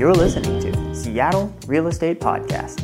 You're listening to Seattle Real Estate Podcast.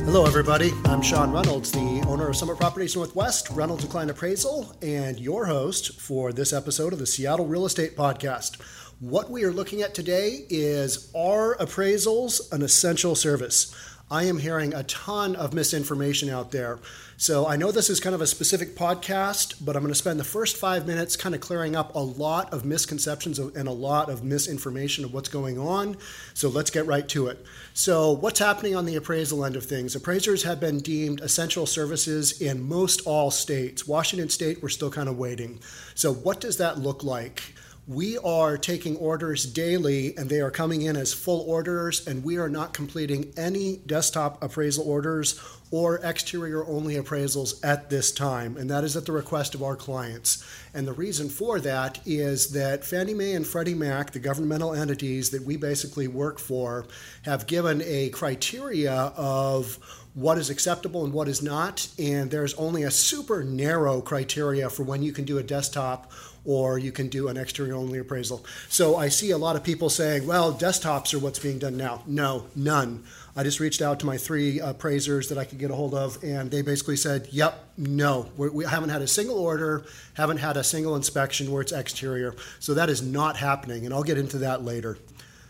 Hello, everybody. I'm Sean Reynolds, the owner of Summit Properties Northwest, Reynolds Klein Appraisal, and your host for this episode of the Seattle Real Estate Podcast. What we are looking at today is Are appraisals an essential service? I am hearing a ton of misinformation out there. So I know this is kind of a specific podcast, but I'm going to spend the first five minutes kind of clearing up a lot of misconceptions and a lot of misinformation of what's going on. So let's get right to it. So, what's happening on the appraisal end of things? Appraisers have been deemed essential services in most all states. Washington State, we're still kind of waiting. So, what does that look like? We are taking orders daily and they are coming in as full orders and we are not completing any desktop appraisal orders or exterior only appraisals at this time. And that is at the request of our clients. And the reason for that is that fannie mae and freddie mac the governmental entities that we basically work for have given a criteria of what is acceptable and what is not. And there's only a super narrow criteria for when you can do a desktop or you can do an exterior only appraisal. So I see a lot of people saying, well, desktops are what's being done now. No, none. I just reached out to my three appraisers that I could get a hold of, and they basically said, yep, no. We're, we have not had a single order, haven't had a single inspection where it's exterior. So that is not happening, and I'll get into that later.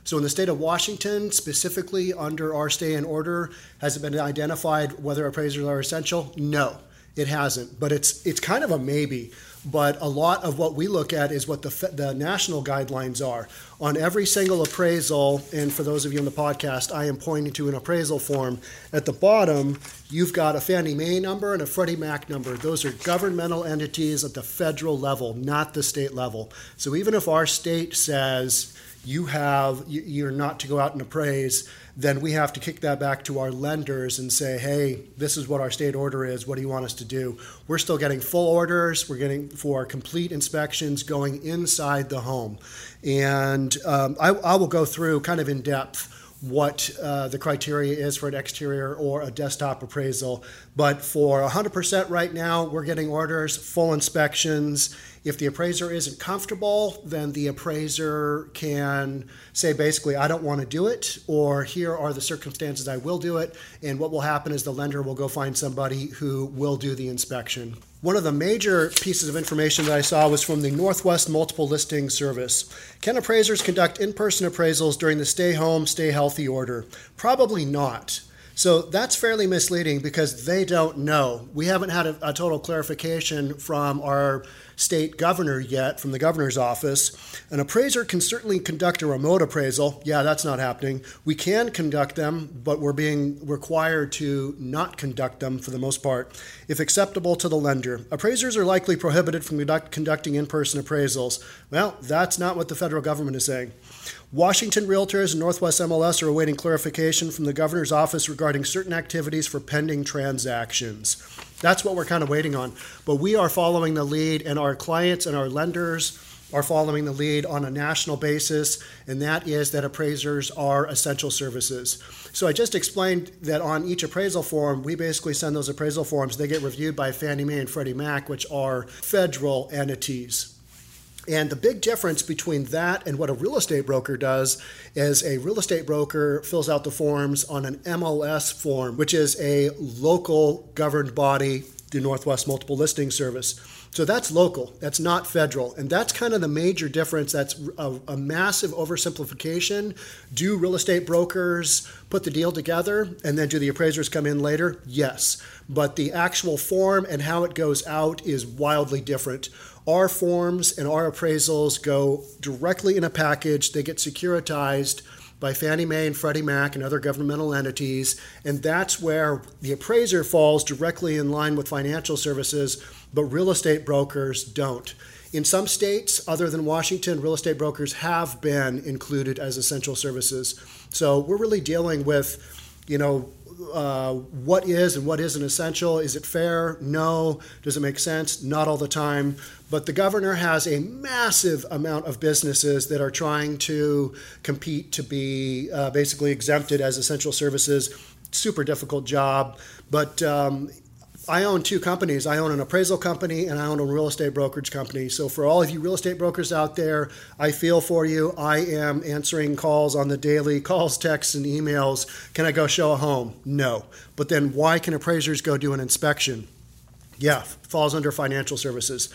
So, in the state of Washington, specifically under our stay in order, has it been identified whether appraisers are essential? No, it hasn't. But it's it's kind of a maybe. But a lot of what we look at is what the, the national guidelines are. On every single appraisal, and for those of you in the podcast, I am pointing to an appraisal form. At the bottom, you've got a Fannie Mae number and a Freddie Mac number. Those are governmental entities at the federal level, not the state level. So even if our state says you have you're not to go out and appraise then we have to kick that back to our lenders and say, hey, this is what our state order is. What do you want us to do? We're still getting full orders. We're getting for complete inspections going inside the home. And um, I, I will go through kind of in depth what uh, the criteria is for an exterior or a desktop appraisal. But for 100% right now, we're getting orders, full inspections. If the appraiser isn't comfortable, then the appraiser can say basically, I don't want to do it, or here are the circumstances I will do it. And what will happen is the lender will go find somebody who will do the inspection. One of the major pieces of information that I saw was from the Northwest Multiple Listing Service. Can appraisers conduct in person appraisals during the stay home, stay healthy order? Probably not. So that's fairly misleading because they don't know. We haven't had a, a, total clarification from our state governor yet, from the governor's office. An appraiser can certainly conduct a remote appraisal. Yeah, that's not happening. We can conduct them, but we're being required to not conduct them for the most part if acceptable to the lender. Appraisers are likely prohibited from conduct, conducting in person appraisals. Well, that's not what the federal government is saying. Washington Realtors and Northwest MLS are awaiting clarification from the governor's office regarding certain activities for pending transactions. That's what we're kind of waiting on. But we are following the lead, and our clients and our lenders are following the lead on a national basis, and that is that appraisers are essential services. So I just explained that on each appraisal form, we basically send those appraisal forms. They get reviewed by Fannie Mae and Freddie Mac, which are federal entities. And the big difference between that and what a real estate broker does is a real estate broker fills out the forms on an MLS form, which is a local governed body, the Northwest Multiple Listing Service. So that's local, that's not federal. And that's kind of the major difference. That's a, a, massive oversimplification. Do real estate brokers put the deal together and then do the appraisers come in later? Yes. But the actual form and how it goes out is wildly different. Our forms and our appraisals go directly in a package, they get securitized by Fannie Mae and Freddie Mac and other governmental entities, and that's where the appraiser falls directly in line with financial services, but real estate brokers don't. In some states, other than Washington, real estate brokers have been included as essential services. So we're really dealing with, you know, uh, what is and what isn't essential. Is it fair? No. Does it make sense? Not all the time. But the governor has a massive amount of businesses that are trying to compete to be uh, basically exempted as essential services. Super difficult job. But um, I own two companies. I own an appraisal company and I own a real estate brokerage company. So for all of you real estate brokers out there, I feel for you. I am answering calls on the daily, calls, texts, and emails. Can I go show a home? No. But then why can appraisers go do an inspection? Yeah, falls under financial services.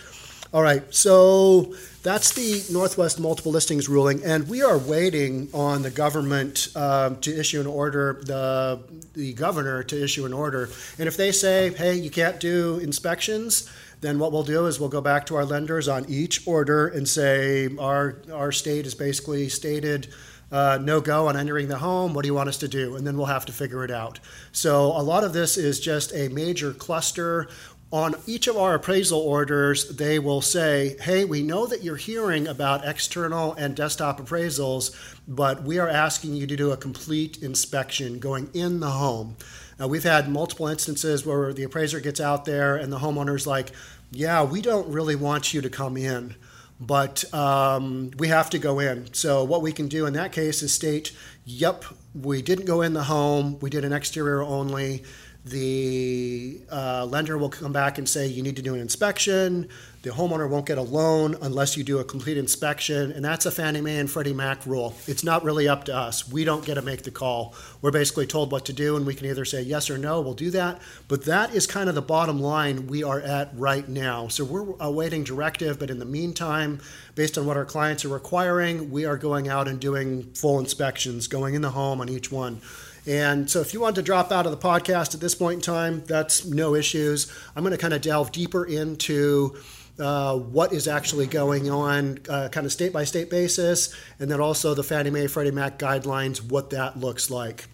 All right, so that's the Northwest multiple listings ruling, and we are waiting on the government um, to issue an order, the the governor to issue an order. And if they say, "Hey, you can't do inspections," then what we'll do is we'll go back to our lenders on each order and say, "Our our state has basically stated." Uh, no go on entering the home. What do you want us to do? And then we'll have to figure it out. So, a lot of this is just a major cluster on each of our appraisal orders, they will say, hey, we know that you're hearing about external and desktop appraisals, but we are asking you to do a complete inspection going in the home. Now, we've had multiple instances where the appraiser gets out there and the homeowner's like, yeah, we don't really want you to come in, but um, we have to go in. So, what we can do in that case is state, yep, we didn't go in the home, we did an exterior only the uh, lender will come back and say you need to do an inspection. The homeowner won't get a loan unless you do a complete inspection, and that's a Fannie Mae and Freddie Mac rule. It's not really up to us. We don't get to make the call. We're basically told what to do, and we can either say yes or no, we'll do that. But that is kind of the bottom line we are at right now. So we're awaiting directive, but in the meantime, based on what our clients are requiring, we are going out and doing full inspections, going in the home on each one. And so if you want to drop out of the podcast at this point in time, that's no issues. I'm going to kind of delve deeper into uh, what is actually going on, uh, kind of state by state basis, and then also the Fannie Mae Freddie Mac guidelines, what that looks like.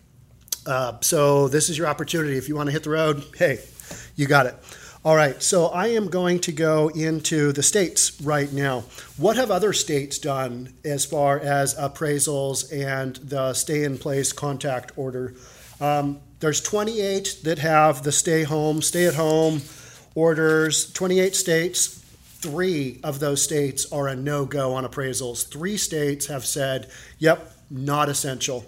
Uh, so this is your opportunity. If you want to hit the road, hey, you got it. All right, so I am going to go into the states right now. What have other states done as far as appraisals and the stay in place contact order? Um, there's 28 that have the stay home, stay at home orders, 28 states. Three of those states are a no go on appraisals. Three states have said, yep, not essential.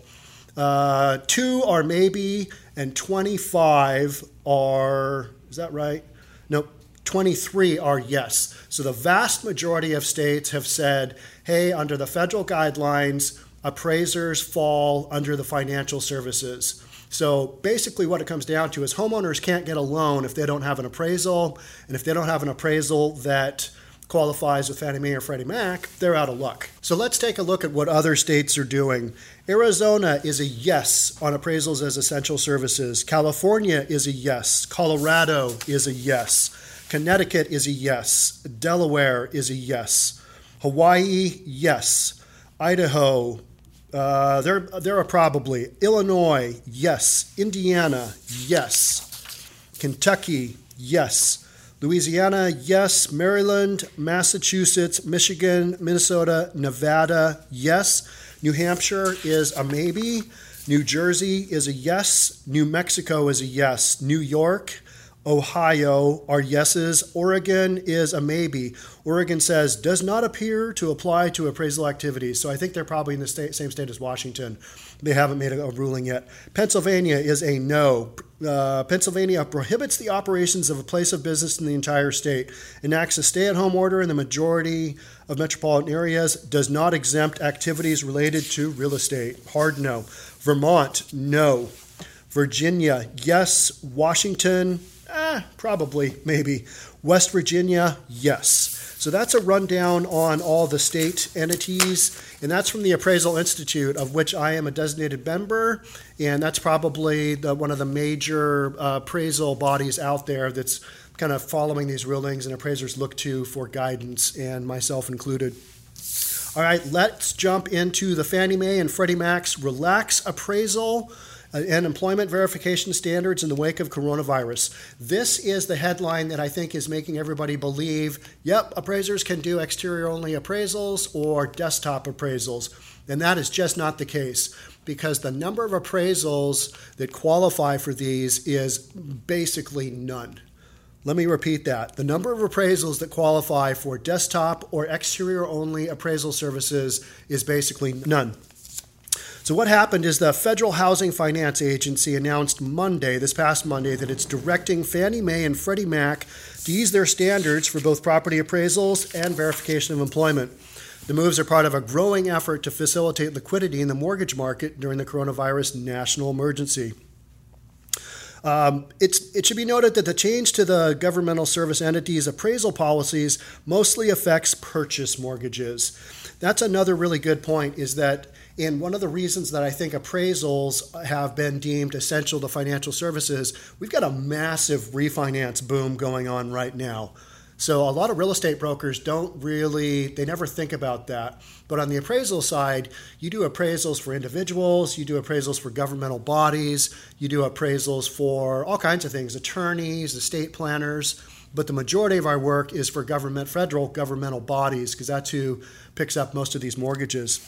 Uh, two are maybe, and 25 are, is that right? Nope. 23 are yes. So the vast majority of states have said, hey, under the federal guidelines, appraisers fall under the financial services. So basically, what it comes down to is homeowners can't get a loan if they don't have an appraisal. And if they don't have an appraisal that qualifies with Fannie Mae or Freddie Mac, they're out of luck. So let's take a look at what other states are doing. Arizona is a yes on appraisals as essential services. California is a yes. Colorado is a yes. Connecticut is a yes. Delaware is a yes. Hawaii, yes. Idaho, uh, there, there are probably. Illinois, yes. Indiana, yes. Kentucky, yes. Louisiana, yes. Maryland, Massachusetts, Michigan, Minnesota, Nevada, yes. New Hampshire is a maybe. New Jersey is a yes. New Mexico is a yes. New York, Ohio are yeses. Oregon is a maybe. Oregon says does not appear to apply to appraisal activities. So I think they're probably in the state, same state as Washington. They haven't made a, a ruling yet. Pennsylvania is a no. Uh, Pennsylvania prohibits the operations of a place of business in the entire state, enacts a stay at home order in the majority of metropolitan areas, does not exempt activities related to real estate. Hard no. Vermont, no. Virginia, yes. Washington, Eh, probably, maybe. West Virginia, yes. So that's a rundown on all the state entities, and that's from the Appraisal Institute, of which I am a designated member, and that's probably the, one of the major uh, appraisal bodies out there that's kind of following these rulings and appraisers look to for guidance, and myself included. All right, let's jump into the Fannie Mae and Freddie Mac's Relax Appraisal Uh, and employment verification standards in the wake of coronavirus. This is the headline that I think is making everybody believe yep, appraisers can do exterior only appraisals or desktop appraisals. And that is just not the case because the number of appraisals that qualify for these is basically none. Let me repeat that. The number of appraisals that qualify for desktop or exterior only appraisal services is basically none. So, what happened is the Federal Housing Finance Agency announced Monday, this past Monday, that it's directing Fannie Mae and Freddie Mac to ease their standards for both property appraisals and verification of employment. The moves are part of a growing effort to facilitate liquidity in the mortgage market during the coronavirus national emergency. Um, it should be noted that the change to the governmental service entities appraisal policies mostly affects purchase mortgages. That's another really good point is that and one of the reasons that I think appraisals have been deemed essential to financial services, we've got a massive refinance boom going on right now. So a lot of real estate brokers don't really, they never think about that. But on the appraisal side, you do appraisals for individuals, you do appraisals for governmental bodies, you do appraisals for all kinds of things, attorneys, estate planners. But the majority of our work is for government, federal governmental bodies, because that's who picks up most of these mortgages.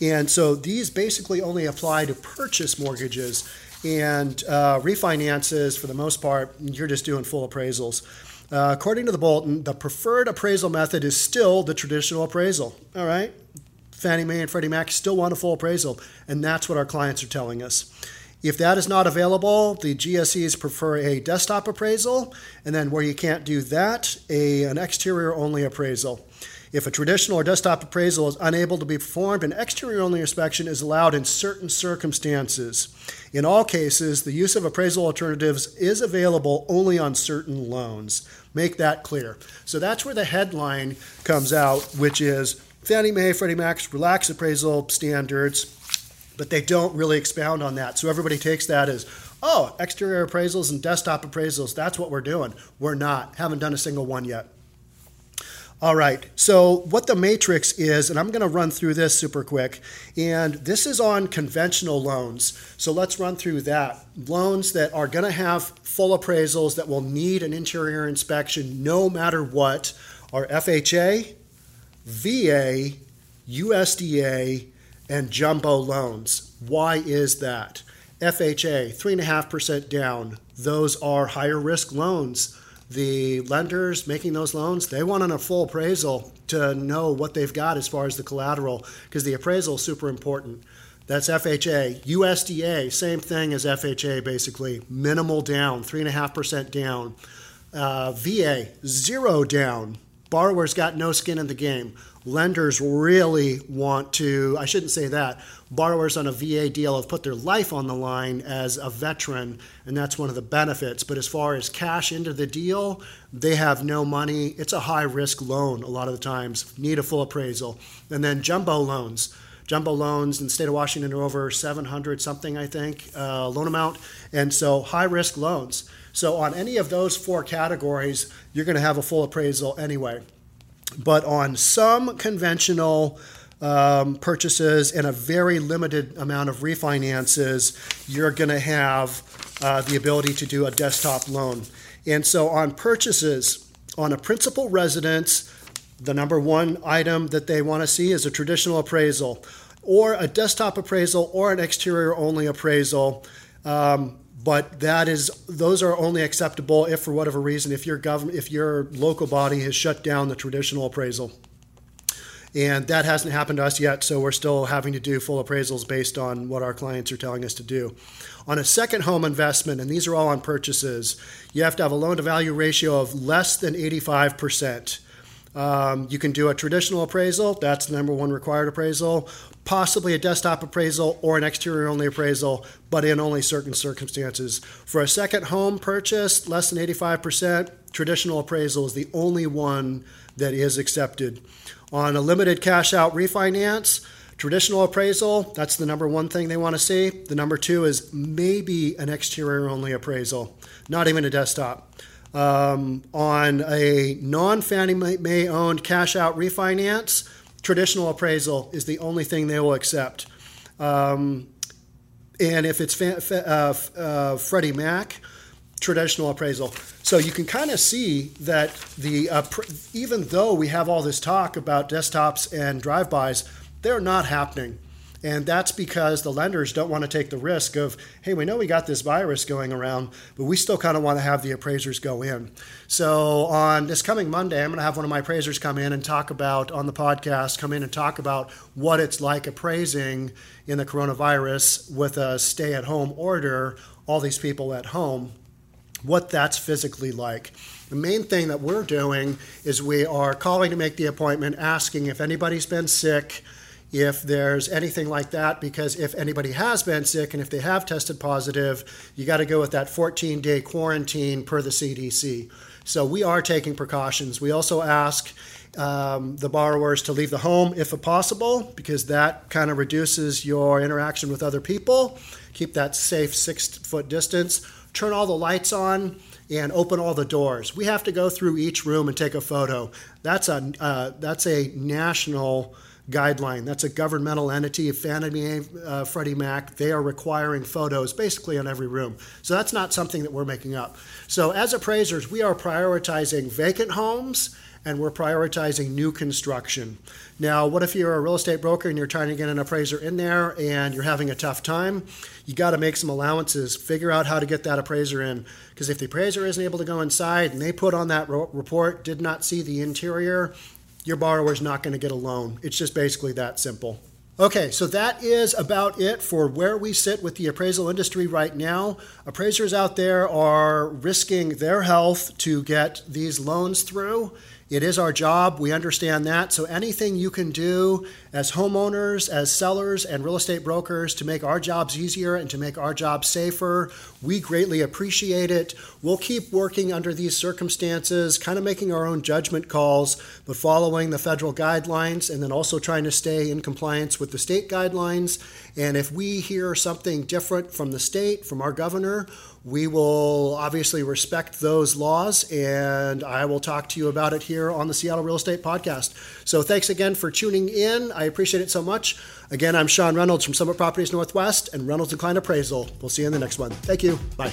And so these basically only apply to purchase mortgages. And uh, refinances, for the most part, you're just doing full appraisals. Uh, according to the Bolton, the preferred appraisal method is still the traditional appraisal. All right? Fannie Mae and Freddie Mac still want a full appraisal, and that's what our clients are telling us. If that is not available, the GSEs prefer a desktop appraisal, and then where you can't do that, a, an exterior only appraisal. If a traditional or desktop appraisal is unable to be performed, an exterior only inspection is allowed in certain circumstances. In all cases, the use of appraisal alternatives is available only on certain loans. Make that clear. So that's where the headline comes out, which is Fannie Mae, Freddie Mac's relaxed appraisal standards but they don't really expound on that. So everybody takes that as, oh, exterior appraisals and desktop appraisals, that's what we're doing. We're not. Haven't done a single one yet. All right, so what the matrix is, and I'm going to run through this super quick, and this is on conventional loans. So let's run through that. Loans that are going to have full appraisals that will need an interior inspection no matter what are FHA, VA, USDA, and jumbo loans. Why is that? FHA, 3.5% down. Those are higher risk loans. The lenders making those loans, they want a full appraisal to know what they've got as far as the collateral because the appraisal is super important. That's FHA. USDA, same thing as FHA basically. Minimal down, 3.5% down. Uh, VA, zero down. Borrowers got no skin in the game lenders really want to, I shouldn't say that, borrowers on a VA deal have put their life on the line as a veteran, and that's one of the benefits. But as far as cash into the deal, they have no money. It's a high risk loan a lot of the times, need a full appraisal. And then jumbo loans. Jumbo loans in the state of Washington are over 700 something, I think, uh, loan amount. And so high risk loans. So on any of those four categories, you're going to have a full appraisal anyway but on some conventional um, purchases and a very limited amount of refinances, you're going to have uh, the ability to do a desktop loan. And so on purchases, on a principal residence, the number one item that they want to see is a traditional appraisal or a desktop appraisal or an exterior only appraisal. Um, but that is those are only acceptable if for whatever reason if your government if your local body has shut down the traditional appraisal. And that hasn't happened to us yet so we're still having to do full appraisals based on what our clients are telling us to do. On a second home investment and these are all on purchases you have to have a loan to value ratio of less than 85% um, you can do a traditional appraisal, that's the number one required appraisal, possibly a desktop appraisal or an exterior only appraisal, but in only certain circumstances. For a second home purchase, less than 85%, traditional appraisal is the only one that is accepted. On a limited cash out refinance, traditional appraisal, that's the number one thing they want to see. The number two is maybe an exterior only appraisal, not even a desktop. Um, on a non Fannie Mae owned cash out refinance, traditional appraisal is the only thing they will accept. Um, and if it's uh, uh, Freddie Mac, traditional appraisal. So you can kind of see that the uh, pr- even though we have all this talk about desktops and drive-bys, they're not happening. And that's because the lenders don't want to take the risk of, hey, we know we got this virus going around, but we still kind of want to have the appraisers go in. So on this coming Monday, I'm going to have one of my appraisers come in and talk about on the podcast, come in and talk about what it's like appraising in the coronavirus with a stay at home order, all these people at home, what that's physically like. The main thing that we're doing is we are calling to make the appointment, asking if anybody's been sick if there's anything like that, because if anybody has been sick and if they have tested positive, you got to go with that 14 day quarantine per the CDC. So we are taking precautions. We also ask um, the borrowers to leave the home if possible, because that kind of reduces your interaction with other people. Keep that safe six foot distance. Turn all the lights on and open all the doors. We have to go through each room and take a photo. That's a uh, that's a national guideline. That's a governmental entity, Fannie Mae, uh, Freddie Mac. They are requiring photos basically in every room. So that's not something that we're making up. So as appraisers, we are prioritizing vacant homes and we're prioritizing new construction. Now, what if you're a real estate broker and you're trying to get an appraiser in there and you're having a tough time? You got to make some allowances, figure out how to get that appraiser in. Because if the appraiser isn't able to go inside and they put on that report, did not see the interior, your borrower's not going to get a loan. It's just basically that simple. Okay, so that is about it for where we sit with the appraisal industry right now. Appraisers out there are risking their health to get these loans through. It is our job. We understand that. So anything you can do as homeowners, as sellers, and real estate brokers to make our jobs easier and to make our jobs safer, we greatly appreciate it. We'll keep working under these circumstances, kind of making our own judgment calls, but following the federal guidelines and then also trying to stay in compliance with the state guidelines. And if we hear something different from the state, from our governor, we will obviously respect those laws, and I will talk to you about it here on the Seattle Real Estate Podcast. So thanks again for tuning in. I appreciate it so much. Again, I'm Sean Reynolds from Summit Properties Northwest and Reynolds and Kline Appraisal. We'll see you in the next one. Thank you. Bye.